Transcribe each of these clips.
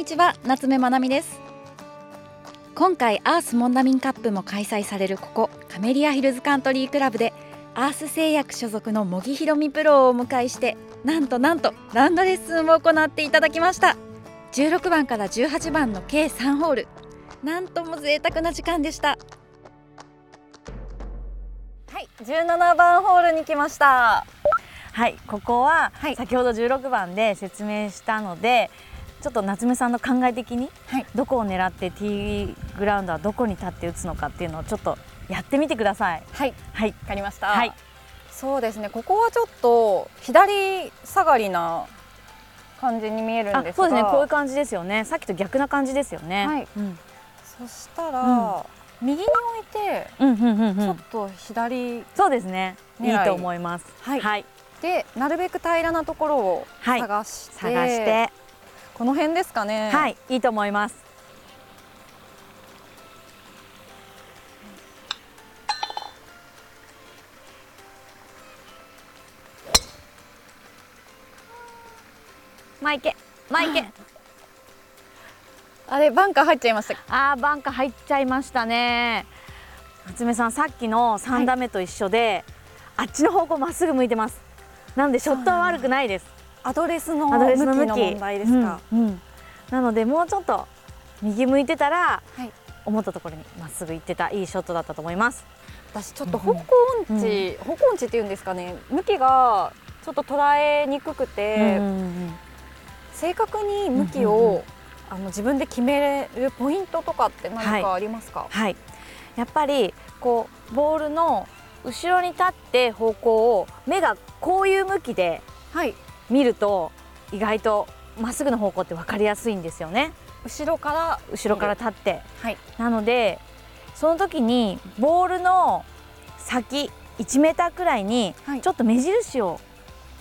にちは夏目まなみです。今回アースモンダミンカップも開催されるここカメリアヒルズカントリークラブでアース製薬所属の茂木ひろみプロをお迎えしてなんとなんとラウンドレッスンを行っていただきました。16番から18番の計3ホール。なんとも贅沢な時間でした。はい17番ホールに来ました。はいここは先ほど16番で説明したので、ちょっと夏目さんの考え的にどこを狙ってティーグラウンドはどこに立って打つのかっていうのをちょっとやってみてください。はい。はい。わかりました、はい、そうですね。ここはちょっと左下がりな感じに見えるんですそうですね。こういう感じですよね。さっきと逆な感じですよね。はい、うん、そしたら、うん、右に置いて、うんうんうんうん、ちょっと左そうですね。い。いと思います。はい、はい。でなるべく平らなところを探して、はい、探してこの辺ですかね。はいいいと思います。マイケマイケ。あれバンカー入っちゃいました。あーバンカー入っちゃいましたね。夏目さんさっきの3打目と一緒で、はい、あっちの方向まっすぐ向いてます。なのでショットは悪くないですアドレスの向きの問題ですか、うんうん、なのでもうちょっと右向いてたら、はい、思ったところにまっすぐ行ってたいいショットだったと思います。私ちょっと方向音痴、うん、方向音痴っていうんですかね？向きがちょっと捉えにくくて、うんうんうん、正確に向きを、うんうんうん、あの自分で決めるポイントとかって何かありますか、はい、はい、やっぱりこうボールの後ろに立って方向を目がこういう向きで見ると意外とまっすぐの方向って分かりやすいんですよね。後ろから後ろから立って、はい、なのでその時にボールの先1メーターくらいにちょっと目印を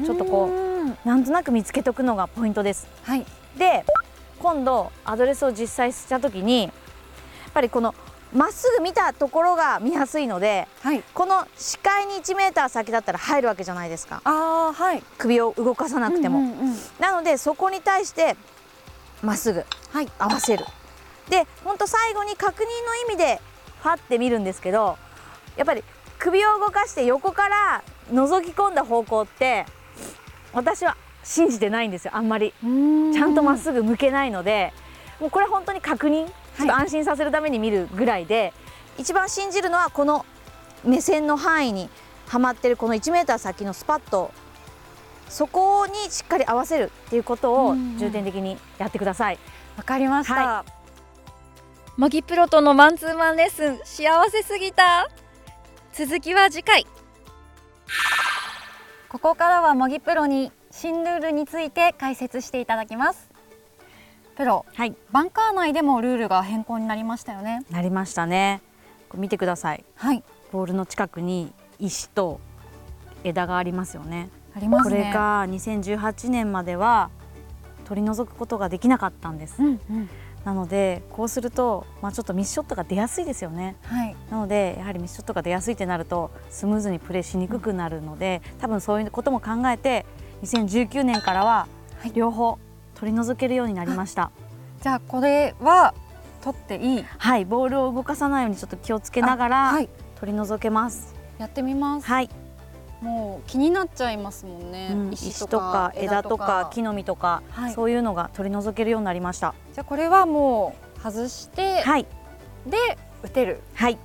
ちょっとこうなんとなく見つけておくのがポイントです。はい、で今度アドレスを実際した時にやっぱりこのまっすぐ見たところが見やすいので、はい、この視界に1メーター先だったら入るわけじゃないですか。あ、はい、首を動かさなくても、うんうんうん、なのでそこに対してまっすぐ合わせる、はい、でほんと最後に確認の意味でファって見るんですけどやっぱり首を動かして横から覗き込んだ方向って私は信じてないんですよあんまり。ちゃんとまっすぐ向けないのでもうこれ本当に確認ちょっと安心させるために見るぐらいで、はい、一番信じるのはこの目線の範囲にはまってるこの 1m 先のスパットそこにしっかり合わせるっていうことを重点的にやってください。わかりました。はい、模擬プロとのマンツーマンレッスン幸せすぎた。続きは次回。ここからは模擬プロに新ルールについて解説していただきます。プロ、はい、バンカー内でもルールが変更になりましたよね。なりましたね。見てください、はい、ボールの近くに石と枝がありますよね。あります、ね、これが2018年までは取り除くことができなかったんです、うんうん、なのでこうすると、まあ、ちょっとミスショットが出やすいですよね、はい、なのでやはりミスショットが出やすいってなるとスムーズにプレーしにくくなるので、うん、多分そういうことも考えて2019年からは両方取り除けるようになりました。じゃあこれは取っていい？はいボールを動かさないようにちょっと気をつけながら、はい、取り除けます。やってみます。はい。もう気になっちゃいますもんね、うん、石とか。枝とか木の実とか、はい、そういうのが取り除けるようになりました。じゃあこれはもう外して、はい、で打てる。はい